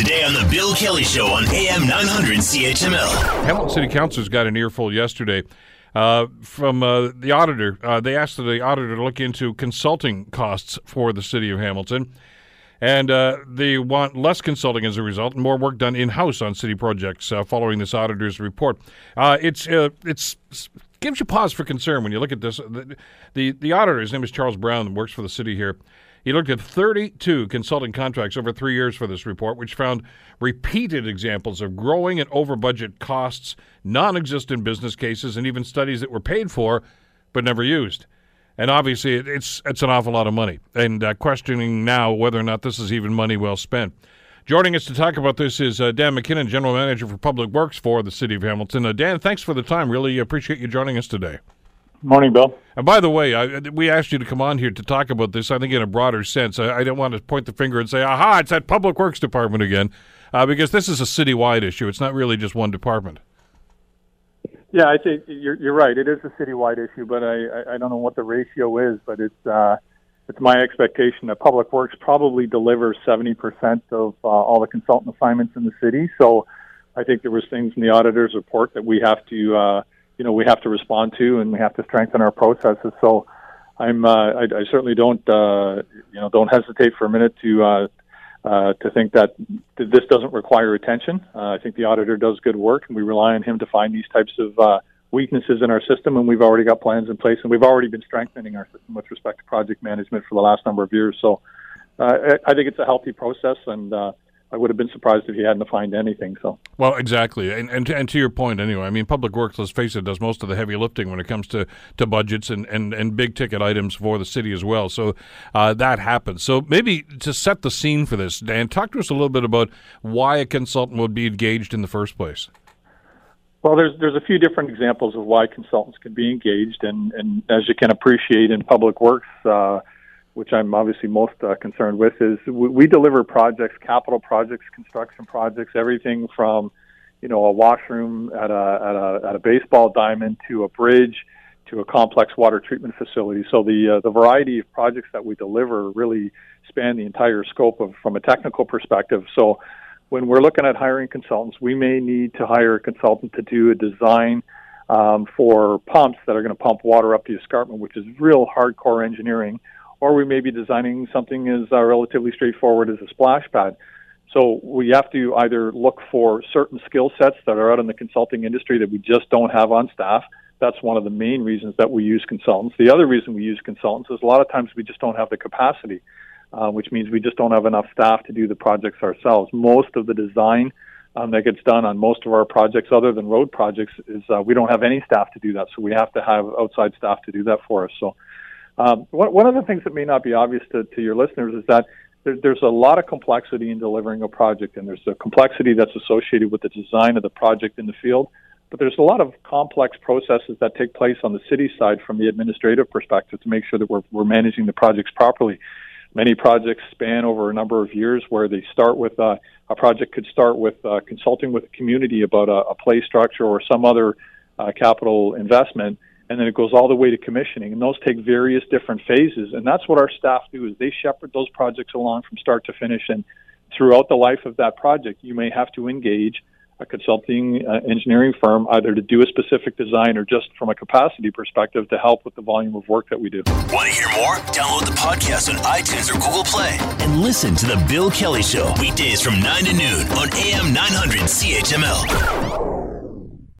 Today on The Bill Kelly Show on AM 900 CHML. Hamilton City Councilors got an earful yesterday uh, from uh, the auditor. Uh, they asked the auditor to look into consulting costs for the city of Hamilton. And uh, they want less consulting as a result, and more work done in house on city projects uh, following this auditor's report. Uh, it's it's gives you pause for concern when you look at this. The, the, the auditor, his name is Charles Brown, works for the city here. He looked at 32 consulting contracts over three years for this report, which found repeated examples of growing and over budget costs, non existent business cases, and even studies that were paid for but never used. And obviously, it's, it's an awful lot of money. And uh, questioning now whether or not this is even money well spent. Joining us to talk about this is uh, Dan McKinnon, General Manager for Public Works for the City of Hamilton. Uh, Dan, thanks for the time. Really appreciate you joining us today. Morning, Bill. And by the way, I, we asked you to come on here to talk about this. I think in a broader sense. I, I don't want to point the finger and say, "Aha, it's that Public Works Department again," uh, because this is a citywide issue. It's not really just one department. Yeah, I think you're, you're right. It is a citywide issue, but I, I don't know what the ratio is, but it's uh, it's my expectation that Public Works probably delivers 70% of uh, all the consultant assignments in the city. So I think there was things in the auditor's report that we have to uh, you know we have to respond to, and we have to strengthen our processes. So I'm uh, I, I certainly don't uh, you know don't hesitate for a minute to uh, uh, to think that this doesn't require attention. Uh, I think the auditor does good work, and we rely on him to find these types of weaknesses in our system. And we've already got plans in place, and we've already been strengthening our system with respect to project management for the last number of years. So uh, I think it's a healthy process, and I would have been surprised if he hadn't found anything. So well, exactly, and, and and to your point, anyway. I mean, Public Works, let's face it, does most of the heavy lifting when it comes to, to budgets and, and, and big ticket items for the city as well. So uh, that happens. So maybe to set the scene for this, Dan, talk to us a little bit about why a consultant would be engaged in the first place. Well, there's there's a few different examples of why consultants can be engaged, and and as you can appreciate in Public Works. Uh, which I'm obviously most uh, concerned with, is we, we deliver projects, capital projects, construction projects, everything from, you know, a washroom at a at a at a baseball diamond to a bridge to a complex water treatment facility. So the uh, the variety of projects that we deliver really span the entire scope of from a technical perspective. So when we're looking at hiring consultants, we may need to hire a consultant to do a design um, for pumps that are going to pump water up the escarpment, which is real hardcore engineering or we may be designing something as uh, relatively straightforward as a splash pad. So we have to either look for certain skill sets that are out in the consulting industry that we just don't have on staff. That's one of the main reasons that we use consultants. The other reason we use consultants is a lot of times we just don't have the capacity, uh, which means we just don't have enough staff to do the projects ourselves. Most of the design um, that gets done on most of our projects, other than road projects, is uh, we don't have any staff to do that. So we have to have outside staff to do that for us. So um, one, of the things that may not be obvious to, to your listeners is that there, there's a lot of complexity in delivering a project, and there's a complexity that's associated with the design of the project in the field. But there's a lot of complex processes that take place on the city side from the administrative perspective to make sure that we're, we're managing the projects properly. Many projects span over a number of years where they start with uh, a project could start with uh, consulting with the community about a, a play structure or some other uh, capital investment and then it goes all the way to commissioning and those take various different phases and that's what our staff do is they shepherd those projects along from start to finish and throughout the life of that project you may have to engage a consulting uh, engineering firm either to do a specific design or just from a capacity perspective to help with the volume of work that we do. Want to hear more? Download the podcast on iTunes or Google Play and listen to The Bill Kelly Show weekdays from 9 to noon on AM 900 CHML.